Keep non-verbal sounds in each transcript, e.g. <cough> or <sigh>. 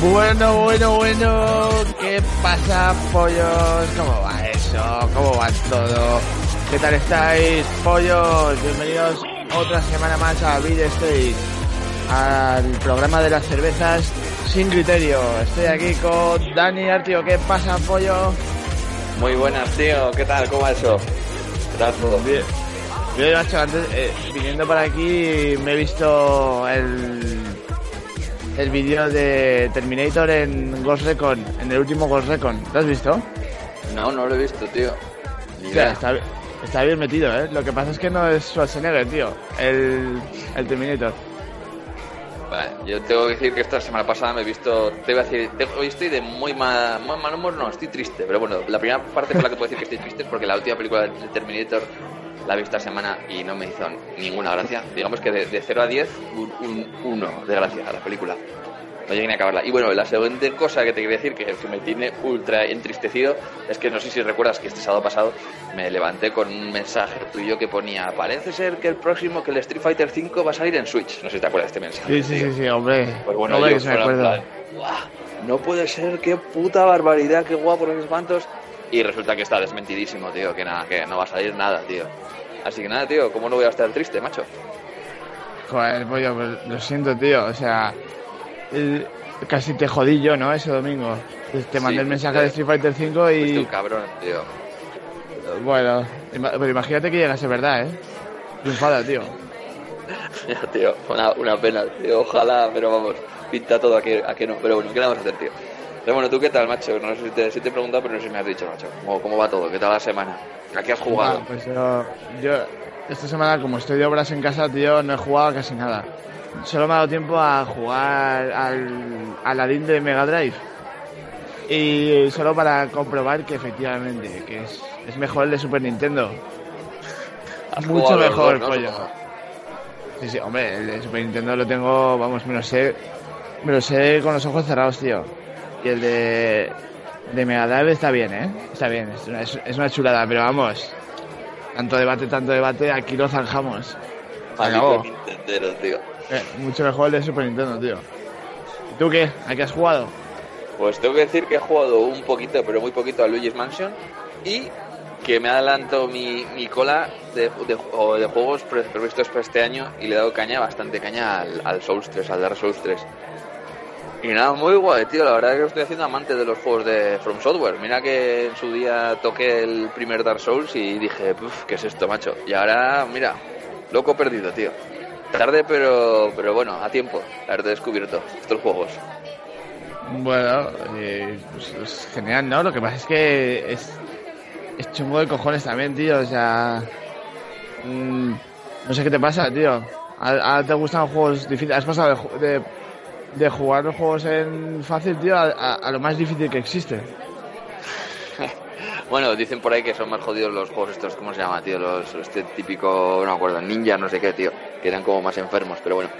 Bueno, bueno, bueno, ¿qué pasa, pollos? ¿Cómo va eso? ¿Cómo va todo? ¿Qué tal estáis, pollos? Bienvenidos otra semana más a Beat State, al programa de las cervezas sin criterio. Estoy aquí con Dani Artio. ¿Qué pasa, pollo? Muy buenas, tío. ¿Qué tal? ¿Cómo va eso? ¿Qué tal todo? Bien. Macho, antes, eh, viniendo por aquí me he visto el, el vídeo de Terminator en Ghost Recon, en el último Ghost Recon. ¿Lo has visto? No, no lo he visto, tío. Ni O sea, idea. está, está bien metido, ¿eh? Lo que pasa es que no es Schwarzenegger, tío. El, el Terminator. Vale, yo tengo que decir que esta semana pasada me he visto. Te iba a decir, te- hoy estoy de muy mal, muy mal humor, no, estoy triste. Pero bueno, la primera parte por la que puedo decir que estoy triste es porque la última película de Terminator la visto esta semana y no me hizo ninguna gracia. Digamos que de, de 0 a 10, un 1 de gracia a la película. No llegué ni a acabarla. Y bueno, la segunda cosa que te quería decir, que, que me tiene ultra entristecido, es que no sé si recuerdas que este sábado pasado me levanté con un mensaje tuyo que ponía, parece ser que el próximo, que el Street Fighter 5 va a salir en Switch. No sé si te acuerdas de este mensaje. Sí, sí, sí, sí, hombre. Pues bueno, hombre, yo que se me fuera en acuerda. plan, "Buah, no puede ser, qué puta barbaridad, qué guapo los espantos. Y resulta que está desmentidísimo, tío, que nada, que no va a salir nada, tío. Así que nada, tío, ¿cómo no voy a estar triste, macho? Joder, pollo, pues lo siento, tío. O sea, el- casi te jodí yo, ¿no? Ese domingo. Te- mandé Sí, el mensaje sí. de Street Fighter 5 Fuiste y... un cabrón, tío. Bueno, ima- pero imagínate que llegase verdad, ¿eh? Triunfada, tío. <laughs> Ya, tío, una, una pena, tío. Ojalá, pero vamos, pinta todo a que, a que no. Pero bueno, ¿qué le vamos a hacer, tío? Pero bueno, ¿tú qué tal, macho? No sé si te, si te he preguntado, pero no sé si me has dicho, macho. ¿Cómo, cómo va todo? ¿Qué tal la semana? ¿A qué has jugado? Pues yo, yo, esta semana, como estoy de obras en casa, tío, no he jugado casi nada. Solo me ha dado tiempo a jugar al Aladdin de Mega Drive. Y solo para comprobar que efectivamente, que es, es mejor el de Super Nintendo. <laughs> Mucho mejor, dos, ¿no? pollo. Sí, sí, hombre, el de Super Nintendo lo tengo, vamos, me lo sé, me lo sé con los ojos cerrados, tío. Y el de, de Mega Drive está bien, ¿eh? Está bien, es una, es, una chulada, pero vamos, tanto debate, tanto debate, aquí lo zanjamos. Acabó. Tío. Eh, mucho mejor el de Super Nintendo, tío. ¿Y tú qué? ¿A qué has jugado? Pues tengo que decir que he jugado un poquito, pero muy poquito a Luigi's Mansion y que me adelanto mi, mi cola de, de, o de juegos pre- previstos para este año y le he dado caña, bastante caña al, al Souls 3, al Dark Souls 3. Y nada, muy guay, tío. La verdad es que estoy haciendo amante de los juegos de From Software. Mira que en su día toqué el primer Dark Souls y dije, "Puf, ¿qué es esto, macho? Y ahora, mira, loco perdido, tío. Tarde, pero, pero bueno, a tiempo, haberte descubierto estos juegos. Bueno, eh, pues, es genial, ¿no? Lo que pasa es que es, es chungo de cojones también, tío. O sea, mm, no sé qué te pasa, tío. ¿Ahora ahora te gustan juegos difíciles? ¿Has pasado de, de jugar los juegos en fácil, tío, a, a- a lo más difícil que existe? <laughs> Bueno, dicen por ahí que son más jodidos los juegos estos, ¿cómo se llama, tío? Los, este típico, no me acuerdo, ninja, no sé qué, tío. Que eran como más enfermos, pero bueno.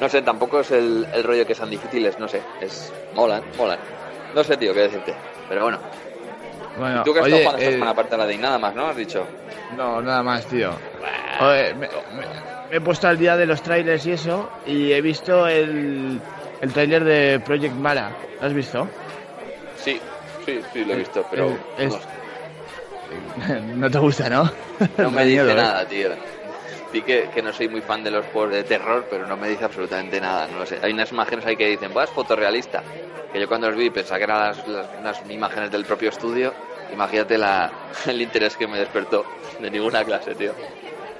No sé, tampoco es el, el rollo que sean difíciles, no sé. Es, molan, molan. No sé, tío, qué decirte. Pero bueno. Bueno, ¿Tú qué has oye, estado jugando esta eh, semana aparte de la de nada más, no? Has dicho. No, nada más, tío. Oye, me, me- me he puesto al día de los trailers y eso, y he visto el, el trailer de Project Mara. ¿Lo has visto? Sí, sí, sí, lo he visto, pero Eh, es- no, <laughs> no te gusta, ¿no? no me <laughs> dice ¿eh? nada, tío. Sí que, que no soy muy fan de los juegos de terror, pero no me dice absolutamente nada, no lo sé. Hay unas imágenes ahí que dicen, vas fotorrealista. Que yo cuando los vi pensaba que eran las, las- unas imágenes del propio estudio. Imagínate la, <laughs> el interés que me despertó. De ninguna clase, tío.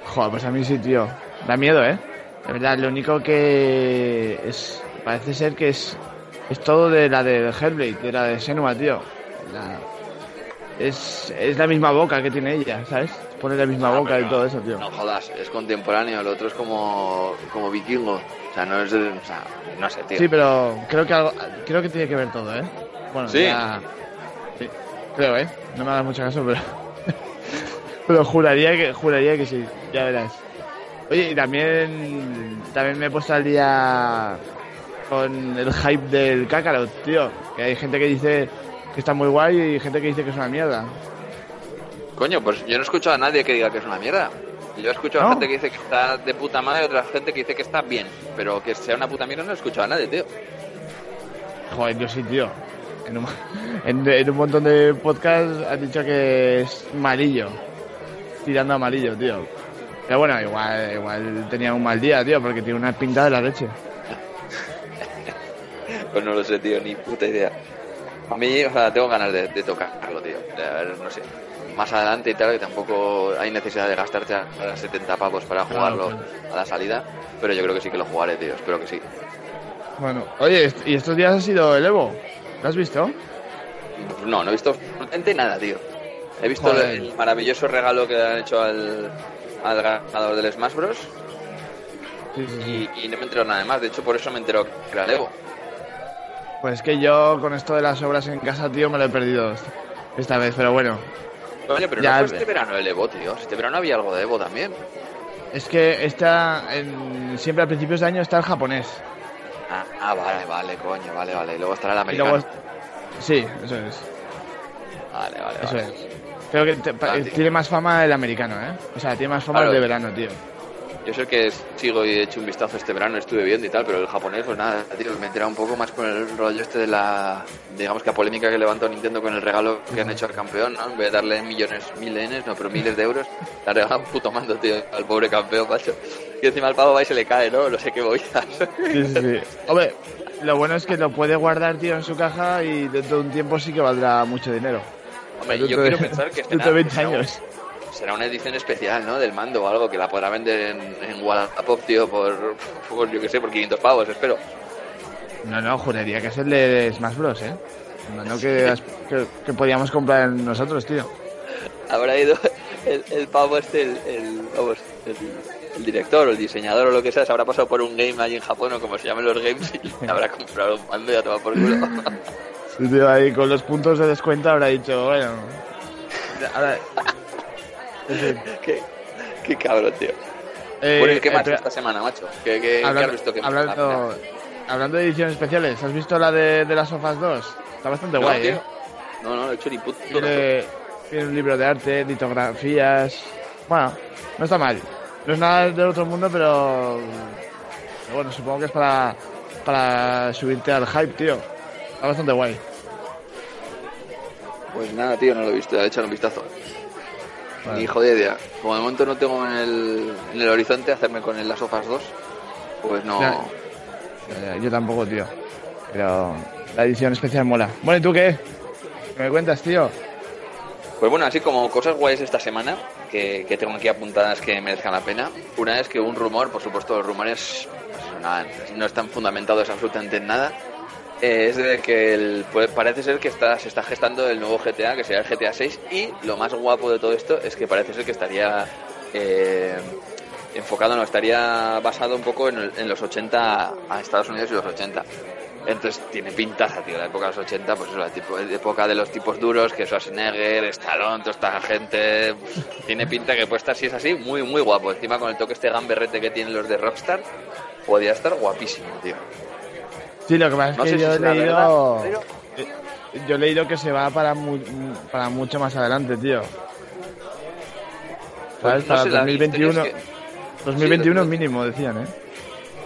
Joder, pues a mí sí, tío. Da miedo, ¿eh? De verdad, lo único que es... Parece ser que es... Es todo de la de Hellblade, de la de Senua, tío. La- es, es la misma boca que tiene ella, ¿sabes? Pone la misma Ah, boca y todo eso, tío. No jodas, es contemporáneo, el otro es como, como vikingo. O sea, no es de- o sea, no sé, tío. Sí, pero creo que algo, creo que tiene que ver todo, ¿eh? Bueno, ¿Sí? ya- sí, creo, ¿eh? No me hagas mucho caso, pero <laughs> Pero juraría que, juraría que sí, ya verás. Oye, y también, también me he puesto al día con el hype del Kakarot, tío. Que hay gente que dice que está muy guay y gente que dice que es una mierda. Coño, pues yo no he escuchado a nadie que diga que es una mierda. Yo he escuchado a gente que dice que está de puta madre y otra gente que dice que está bien. Pero que sea una puta mierda no he escuchado a nadie, tío. Joder, yo sí, tío. En un, <laughs> en, en un montón de podcasts han dicho que es malillo. Tirando amarillo, tío. Pero bueno, igual, igual tenía un mal día, tío, porque tiene una pinta de la leche. <laughs> Pues no lo sé, tío, ni puta idea. A mí, o sea, tengo ganas de, de tocarlo, tío. De, a ver, no sé. Más adelante y tal, que tampoco hay necesidad de gastarte a, a 70 pavos para jugarlo claro. a la salida. Pero yo creo que sí que lo jugaré, tío. Espero que sí. Bueno, oye, ¿y estos días ha sido el Evo? ¿Lo has visto? No, no he visto absolutamente nada, tío. He visto Joder. el maravilloso regalo que le han hecho al, al ganador del Smash Bros. Sí, sí, sí. Y, y no me he enterado nada más. De hecho, por eso me entero que era el Evo. Pues que yo con esto de las obras en casa, tío, me lo he perdido esta vez, pero bueno. Coño, pero Ya, no fue este verano el Evo, tío. Este verano había algo de Evo también. Es que está en, siempre a principios de año está el japonés. Ah, ah, vale, vale, coño, vale, vale. Y luego estará el Y americano. luego... Sí, eso es. Vale, vale, Eso vale. es. Creo que te- Ah, tío. tiene más fama el americano, ¿eh? O sea, tiene más fama Claro. el de verano, tío. Yo sé que sigo y he hecho un vistazo este verano, estuve viendo y tal, pero el japonés, pues nada, tío, me he enterado un poco más con el rollo este de la, digamos que la polémica que levantó Nintendo con el regalo que han hecho al campeón, ¿no? En vez de darle millones, miles, no, pero miles de euros, le han regalado un puto mando, tío, al pobre campeón, macho. Y encima al pavo va y se le cae, ¿no? No sé qué voy Sí, sí, sí. Hombre, lo bueno es que lo puede guardar, tío, en su caja y dentro de un tiempo sí que valdrá mucho dinero. Hombre, yo quiero pensar que de <laughs> 20 será un- años. será una edición especial, ¿no? Del mando o algo que la podrá vender en, en Wallapop, tío, por, <laughs> por, yo qué sé, por 500 pavos, espero. No, no, juraría que es el de Smash Bros, ¿eh? No, no que, que, que podíamos comprar nosotros, tío. habrá ido <laughs> el, el pavo este, el, el, vamos, el, el director o el diseñador o lo que sea, se habrá pasado por un game allí en Japón o como se llamen los games y habrá comprado un mando y a tomar por culo. Tío, ahí con los puntos de descuento habrá dicho, bueno... Ahora... <laughs> Qué, qué cabrón, tío. Eh, bueno, ¿y qué más espera, esta semana, macho? ¿Qué, qué, qué has hablando, visto que hablando, hablando de ediciones especiales, ¿has visto la de, de las sofas 2? Está bastante No, guay, tío. ¿eh? No, no, he hecho ni puto. Tiene, tiene un libro de arte, litografías. Bueno, no está mal. No es nada del otro mundo, pero. pero bueno, supongo que es para, para subirte al hype, tío. Está bastante guay. Pues nada, tío, no lo he visto, he echado un vistazo. Vale. Ni joder idea. Como de momento no tengo en el, en el horizonte hacerme con el Las Sofas 2, pues no. Ya. Yo tampoco, tío. Pero la edición especial mola. Bueno, ¿y tú qué? ¿Qué me cuentas, tío? Pues bueno, así como cosas guays esta semana, que, que tengo aquí apuntadas que merezcan la pena. Una es que un rumor, por supuesto, los rumores pues, no están fundamentados absolutamente en nada. Eh, es de que el- pues, parece ser que está, se está gestando el nuevo GTA, que será el GTA 6, y lo más guapo de todo esto es que parece ser que estaría eh, enfocado, no, estaría basado un poco en, los 80 a Estados Unidos y los 80. Entonces tiene pintaza, tío, la época de los 80, pues eso, la tipo, época de los tipos duros, que Schwarzenegger, Stallone, toda esta gente, pues, tiene pinta que puede estar, si es así, muy, muy guapo. Encima con el toque este gamberrete que tienen los de Rockstar, podría estar guapísimo, tío. Sí, lo que pasa es No que sé si yo he leído. verdad, eh, Yo he leído que se va para, mu- para mucho más adelante, tío. ¿Sabes? Pues no para sé, la 2021. historia es 2021 Sí, mínimo, decían, ¿eh?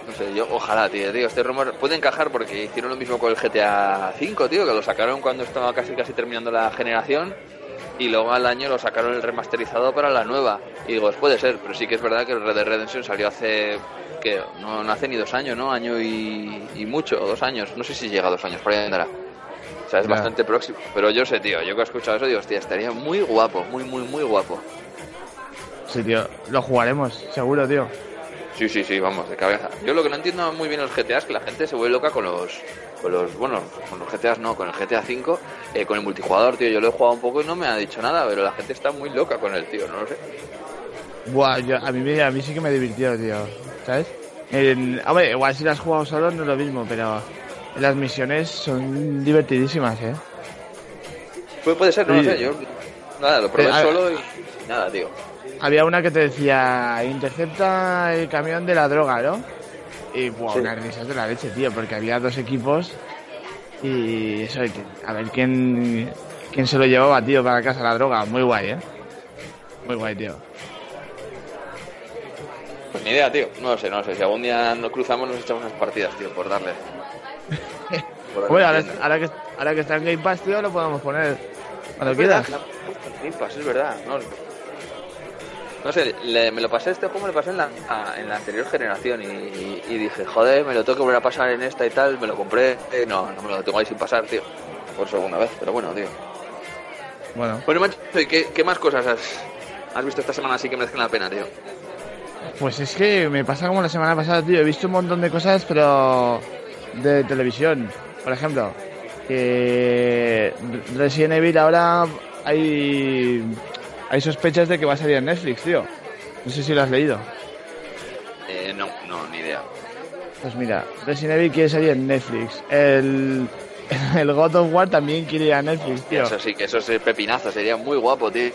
No sé, yo ojalá, tío, tío, este rumor puede encajar porque hicieron lo mismo con el GTA V, tío, que lo sacaron cuando estaba casi casi terminando la generación y luego al año lo sacaron el remasterizado para la nueva. Y digo, pues puede ser, pero sí que es verdad que el Red Dead Redemption salió hace que no, no hace ni dos años, ¿no? Año y, y mucho, dos años, no sé si llega a dos años, por ahí andará. O sea, es bastante próximo. Pero yo sé, tío, yo que he escuchado eso, digo, hostia, estaría muy guapo, muy, muy, muy guapo. Sí, tío. Lo jugaremos, seguro, tío. Sí, sí, sí, vamos, de cabeza. Yo lo que no entiendo muy bien los GTA es que la gente se vuelve loca con los, con los, bueno, con los GTAs no, con el GTA V, eh, con el multijugador, tío. Yo lo he jugado un poco y no me ha dicho nada, pero la gente está muy loca con el tío, no lo sé. Buah, yo- a, mí, me- a mí sí que me divirtió, tío. ¿Sabes? Hombre, igual si las has jugado solo no es lo mismo, pero las misiones son divertidísimas, ¿eh? Pues puede ser, no lo Sí. sé, yo Nada, lo probé Eh, solo y nada, tío. Había una que te decía, intercepta el camión de la droga, ¿no? Y, buah, Sí. unas risas de la leche, tío, porque había dos equipos y eso, a ver quién, quién se lo llevaba, tío, para casa la droga. Muy guay, ¿eh? Muy guay, tío. Pues ni idea, tío. No lo sé, no lo sé. Si algún día nos cruzamos, nos echamos unas partidas, tío, por darle. <laughs> Por darle Bueno, ahora, que, ahora que está en Game Pass, tío, lo podemos poner cuando quieras. Game Pass, es verdad. No, no sé, le- me lo pasé este juego, me lo pasé en la, a- en la anterior generación y, y- y dije, joder, me lo tengo que volver a pasar en esta y tal, me lo compré. Eh, no, no me lo tengo ahí sin pasar, tío. Por segunda vez, pero bueno, tío. Bueno, Bueno, macho, ¿y qué, qué más cosas has, has visto esta semana así que merezcan la pena, tío? Pues es que me pasa como la semana pasada, tío. He visto un montón de cosas, pero de televisión. Por ejemplo, que Resident Evil ahora hay, hay sospechas de que va a salir en Netflix, tío. No sé si lo has leído. Eh, no, no, ni idea. Pues mira, Resident Evil quiere salir en Netflix. El, <laughs> el God of War también quiere ir a Netflix, tío. Eso sí, que eso es pepinazo, sería muy guapo, tío.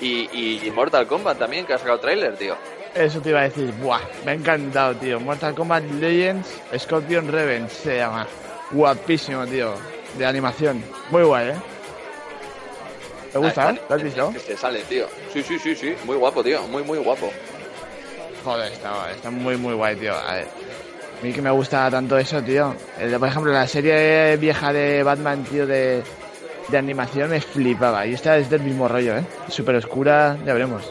Y, y, y Mortal Kombat también, que ha sacado tráiler, tío. Eso te iba a decir. Buah, me ha encantado, tío. Mortal Kombat Legends Scorpion Revenge se llama. Guapísimo, tío. De animación. Muy guay, ¿eh? ¿Te gusta, Ah, eh? ¿Lo has visto? Que se sale, tío. Sí, sí, sí, sí. Muy guapo, tío. Muy, muy guapo. Joder, está, está muy, muy guay, tío. A ver. A mí que me gusta tanto eso, tío. El por ejemplo, la serie vieja de Batman, tío, de, de animación me flipaba. Y esta es del mismo rollo, ¿eh? Súper oscura, ya veremos.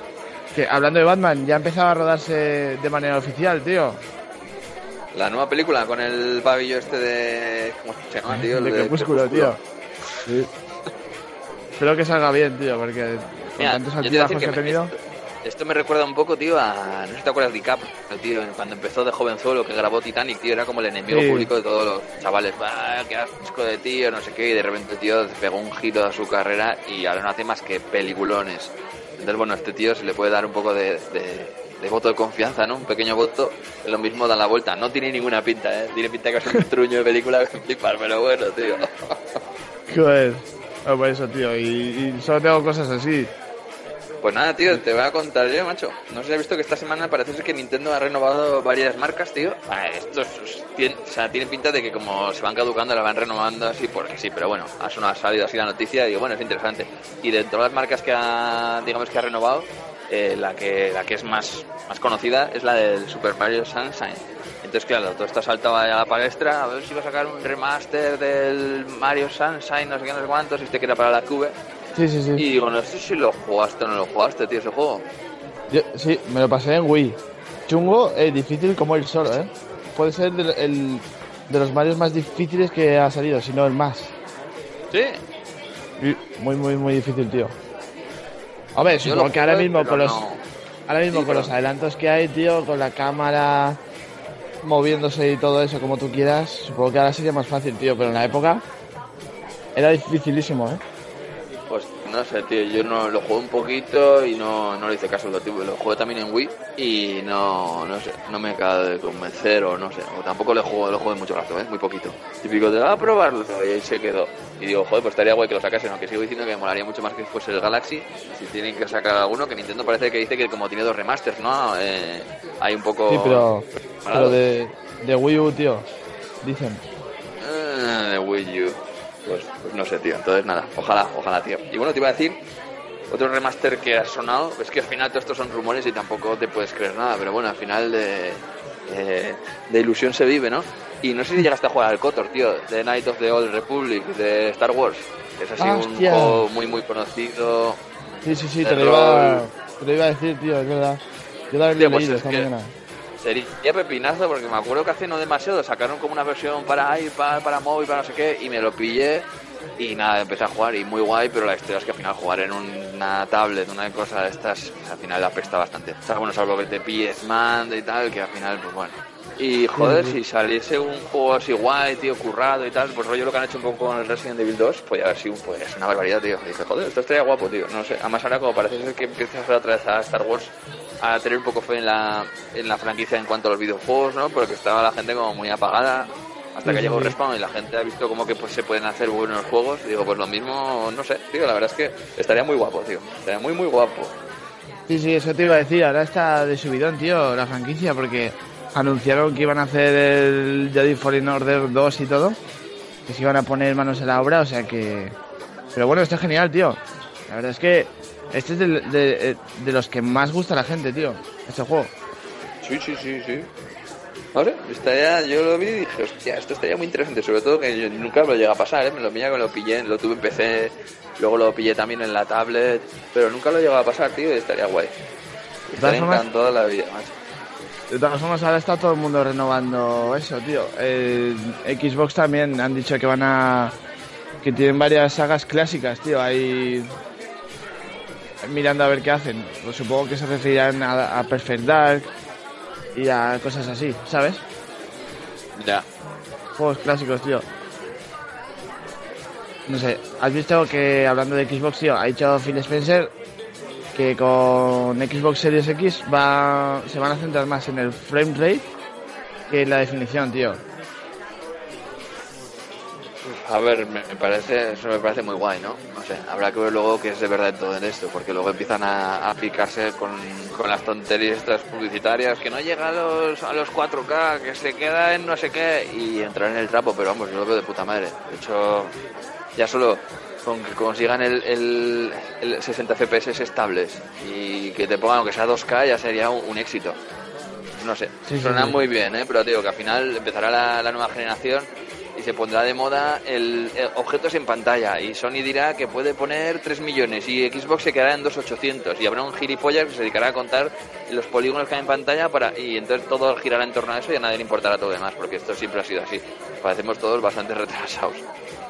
Que hablando de Batman, ya empezaba a rodarse de manera oficial, tío. La nueva película con el pabillo este de... ¿Cómo se llama, tío? El de Crepúsculo, tío. Sí. Espero que salga bien, tío, porque con Mira, tantos altibajos que he tenido. Esto, esto me recuerda un poco, tío, a... No sé si te acuerdas de DiCaprio, tío, cuando empezó de jovenzuelo, que grabó Titanic, tío, era como el enemigo Sí. público de todos los chavales. ¡Ah, qué asco de tío! No sé qué, y de repente tío pegó un giro a su carrera y ahora no hace más que peliculones. Entonces, bueno, este tío se le puede dar un poco de, voto de confianza, ¿no? Un pequeño voto, lo mismo da la vuelta. No tiene ninguna pinta, ¿eh? Tiene pinta que es un truño de película que flipar, pero bueno, tío. Joder. Ah, por eso, tío. Y solo tengo cosas así. Pues nada, tío, te voy a contar yo, macho. No sé si has visto que esta semana parece ser que Nintendo ha renovado varias marcas, tío. Ah, o sea, tiene pinta de que como se van caducando, las van renovando así porque sí, pero bueno, ha sonado, ha salido así la noticia y digo, bueno, es interesante. Y de todas las marcas que ha, digamos que ha renovado, eh, la que la que es más, más conocida es la del Super Mario Sunshine. Entonces, claro, todo esto ha saltado a la palestra, a ver si va a sacar un remaster del Mario Sunshine, no sé qué, no sé cuántos, este que era para la Cube. Sí, sí, sí. Y digo, no sé si lo jugaste o no lo jugaste, tío, ese juego. Yo, sí, me lo pasé en Wii. Chungo, eh, difícil como el solo, ¿eh? Puede ser de, el, de los Marios más difíciles que ha salido, si no el más. Sí, Y Muy, muy, muy difícil, tío. Hombre, supongo que ahora mismo con los no. ahora mismo Sí, con pero- los adelantos que hay, tío, con la cámara moviéndose y todo eso como tú quieras, supongo que ahora sería más fácil, tío, pero en la época era dificilísimo, ¿eh? No sé, tío, yo no lo jugué un poquito y no, no le hice caso. Lo, tío, lo jugué también en Wii y no, no sé, no me acaba de convencer o no sé. O tampoco le juego, lo jugué mucho rato, ¿eh? muy poquito. Típico de, ah, probarlo y ahí se quedó. Y digo, joder, pues estaría guay que lo sacasen, aunque sigo diciendo que me molaría mucho más que fuese el Galaxy. Si tienen que sacar alguno, que Nintendo parece que dice que como tiene dos remasters, ¿no? Eh, hay un poco... Sí, pero, pero de, de Wii U, tío, dicen. Ah, de Wii U. Pues, pues no sé, tío. Entonces nada, ojalá, ojalá, tío. Y bueno, te iba a decir, otro remaster que ha sonado, es que al final todos estos son rumores y tampoco te puedes creer nada, pero bueno, al final de, eh, de ilusión se vive, ¿no? Y no sé si llegaste a jugar al Kotor, tío, de Night of the Old Republic, de Star Wars. Es así un juego muy, muy conocido. Sí, sí, sí, te lo, iba, te lo iba a decir, tío, es verdad. Yo lo leído que-. Sería pepinazo porque me acuerdo que hace no demasiado sacaron como una versión para iPad, para móvil, para no sé qué, y me lo pillé y nada, empecé a jugar y muy guay, pero la historia es que al final jugar en una tablet, una cosa de estas, al final apesta bastante. O sea, bueno, salvo que te pilles mando y tal, que al final, pues bueno. Y joder, si saliese un juego así guay, tío, currado y tal, pues rollo lo que han hecho un poco con el Resident Evil 2, pues haber sido pues, una barbaridad, tío. Y dije, joder, esto estaría guapo, tío. No sé, además ahora como parece ser que empieza a hacer otra vez a Star Wars a tener un poco fe en la, en la franquicia en cuanto a los videojuegos, ¿no? Porque estaba la gente como muy apagada hasta que Sí, llegó. Respawn y la gente ha visto como que pues se pueden hacer buenos juegos. Digo, pues lo mismo, no sé, tío, la verdad es que estaría muy guapo, tío. Estaría muy, muy guapo. Sí, sí, eso te iba a decir. Ahora está de subidón, tío, la franquicia, porque anunciaron que iban a hacer el Jedi Fallen Order 2 y todo. Que se iban a poner manos a la obra, o sea que... Pero bueno, está genial, tío. La verdad es que este es de, de- de los que más gusta a la gente, tío. Este juego. Sí, sí, sí, sí. Sé, estaría, yo lo vi y dije, hostia, esto estaría muy interesante, sobre todo que yo nunca me lo llega a pasar, ¿eh? me lo pilla que lo pillé, lo tuve en PC, luego lo pillé también en la tablet, pero nunca lo llegaba a pasar, tío, y estaría guay. Estaría encantado la vida, macho. De todas formas, ahora está todo el mundo renovando eso, tío. Eh, Xbox también han dicho que van a... que tienen varias sagas clásicas, tío. Ahí... mirando a ver qué hacen. Pues supongo que se referirán a, a Perfect Dark y a cosas así, ¿sabes? Ya. Juegos clásicos, tío. No sé, ¿has visto que hablando de Xbox, tío, ha dicho Phil Spencer que con Xbox Series X va, se van a centrar más en el frame rate que en la definición, tío. A ver, me, me parece, eso me parece muy guay, ¿no? No sé, habrá que ver luego qué es de verdad todo en esto, porque luego empiezan a, a picarse con, con las tonterías estas publicitarias, que no llega a los, a los 4K, que se queda en no sé qué, y entrar en el trapo, pero vamos, yo lo veo de puta madre. De hecho, ya solo con que consigan el, el, el 60 FPS estables y que te pongan aunque sea 2K ya sería un, un éxito. No sé, Sí, sí, suena sí. muy bien, ¿eh? pero digo que al final empezará la, la nueva generación y se pondrá de moda el, eh, objetos en pantalla y Sony dirá que puede poner 3 millones y Xbox se quedará en 2.800 y habrá un gilipollas que se dedicará a contar los polígonos que hay en pantalla para y entonces todo girará en torno a eso y a nadie le importará todo lo demás porque esto siempre ha sido así. Parecemos todos bastante retrasados.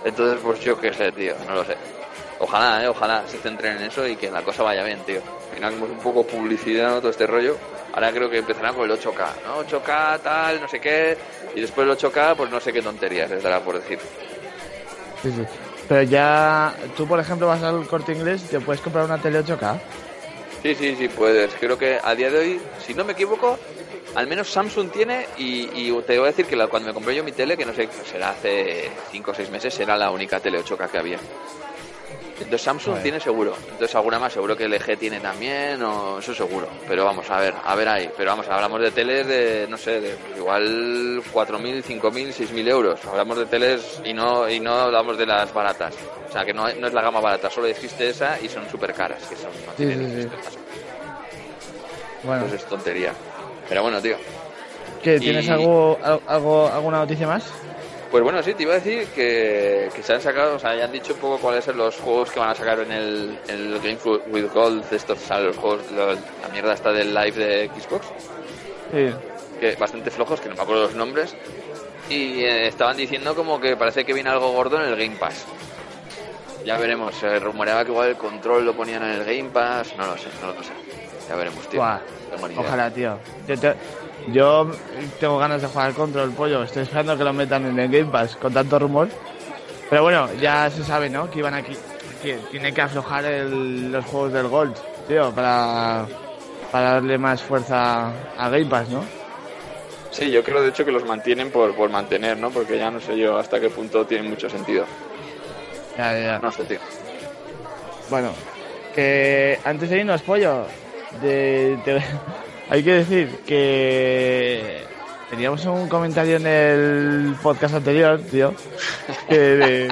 Entonces, pues yo qué sé, tío, no lo sé. Ojalá, eh, ojalá se centren en eso y que la cosa vaya bien, tío. Al final un poco publicidad, todo este rollo. Ahora creo que empezarán con el 8K, ¿no? 8K, tal, no sé qué. Y después el 8K, pues no sé qué tonterías les dará por decir. Sí, sí. Pero ya, tú por ejemplo vas al corte inglés y te puedes comprar una tele 8K. Sí, sí, sí, puedes. Creo que a día de hoy, si no me equivoco, al menos Samsung tiene y, y te voy a decir que la- cuando me compré yo mi tele, que no sé, será hace 5 o 6 meses, era la única tele 8K que había. Entonces Samsung tiene seguro. Entonces alguna más seguro que LG tiene también, o eso seguro. Pero vamos, a ver, a ver ahí. Pero vamos, hablamos de teles de, no sé, de pues, igual 4.000, 5.000, 6.000 euros. Hablamos de teles y no y no hablamos de las baratas. O sea, que no, no es la gama barata, solo existe esa y son súper caras. Que son, no Sí, sí, sí. Bueno, Pues es tontería. Pero bueno, tío. ¿qué, ¿tienes y- algo, al- algo, alguna noticia más? Pues bueno, sí, te iba a decir que, que se han sacado, o sea, ya han dicho un poco cuáles son los juegos que van a sacar en el, en el Game with Gold, estos, o sea, los juegos, la mierda esta del live de Xbox, Sí. que bastante flojos, que no me acuerdo los nombres, y eh, estaban diciendo como que parece que viene algo gordo en el Game Pass. Ya veremos, se rumoreaba que igual el control lo ponían en el Game Pass, no lo sé, no lo sé. Ya veremos, tío. Buah. Ojalá, tío. Yo, te- yo tengo ganas de jugar al control, pollo. Estoy esperando que lo metan en el Game Pass con tanto rumor. Pero bueno, ya se sabe, ¿no? Que iban aquí. Que tiene que aflojar el- los juegos del Gold, tío, para, para darle más fuerza a Game Pass, ¿no? Sí, yo creo de hecho que los mantienen por, por mantener, ¿no? Porque ya no sé yo hasta qué punto tiene mucho sentido. Ya, ya. No sé, tío. Bueno, que antes de irnos, pollo, de, de- hay que decir que teníamos un comentario en el podcast anterior, tío, que, de-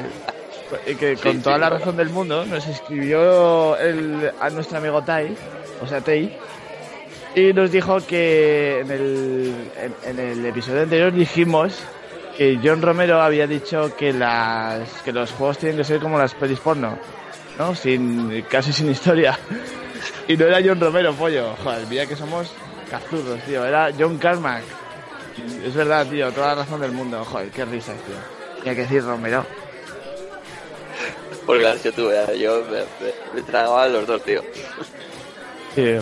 que con Sí, toda sí, la razón del mundo nos escribió el, a nuestro amigo Tai, o sea, Tei, y nos dijo que en el, en, en el episodio anterior dijimos que John Romero había dicho que las que los juegos tienen que ser como las pelis porno, ¿no? Sin casi sin historia. Y no era John Romero, pollo. Joder, mira que somos cazurros, tío. Era John Carmack. Es verdad, tío, toda la razón del mundo. Joder, qué risas, tío. Tenía que decir Romero. Porque hecho tú, eh, yo me, me, me tragaba a los dos, tío. Sí.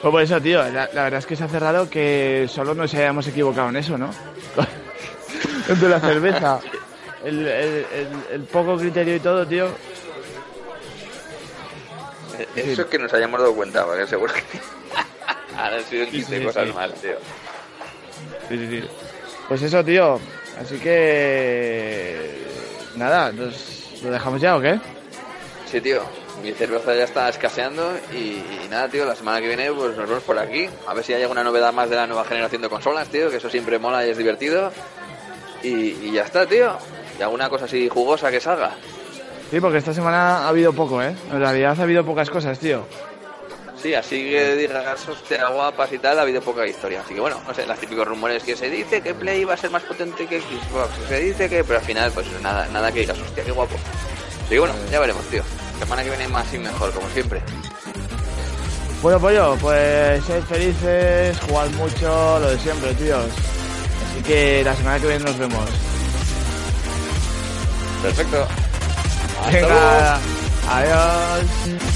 Pues por eso, tío, la, la verdad es que se ha cerrado que solo nos hayamos equivocado en eso, ¿no? <laughs> de la cerveza. <laughs> El, el, el, el poco criterio y todo, tío. <laughs> Eso es que nos hayamos dado cuenta, porque seguro que <laughs> ahora han sido Sí, 15 sí, cosas sí. mal, tío. Sí, sí, sí. Pues eso, tío. Así que... Nada, ¿nos, ¿lo dejamos ya o qué? Sí, tío. Mi cerveza ya está escaseando y, y nada, tío, la semana que viene pues nos vemos por aquí. A ver si hay alguna novedad más de la nueva generación de consolas, tío, que eso siempre mola y es divertido. Y, y ya está, tío. Y alguna cosa así jugosa que salga. Sí, porque esta semana ha habido poco, ¿eh? En realidad ha habido pocas cosas, tío. Sí, así que digas, hostia, guapas y tal, ha habido poca historia. Así que bueno, no sé, los típicos rumores que se dice que Play va a ser más potente que Xbox, se dice que, pero al final, pues nada, nada que digas, hostia, qué guapo. Así que bueno, ya veremos, tío. Semana que viene más y mejor, como siempre. Bueno, pollo, pues sed felices, jugad mucho, lo de siempre, tíos. Así que la semana que viene nos vemos. Perfecto. Hasta Venga, luego. adiós.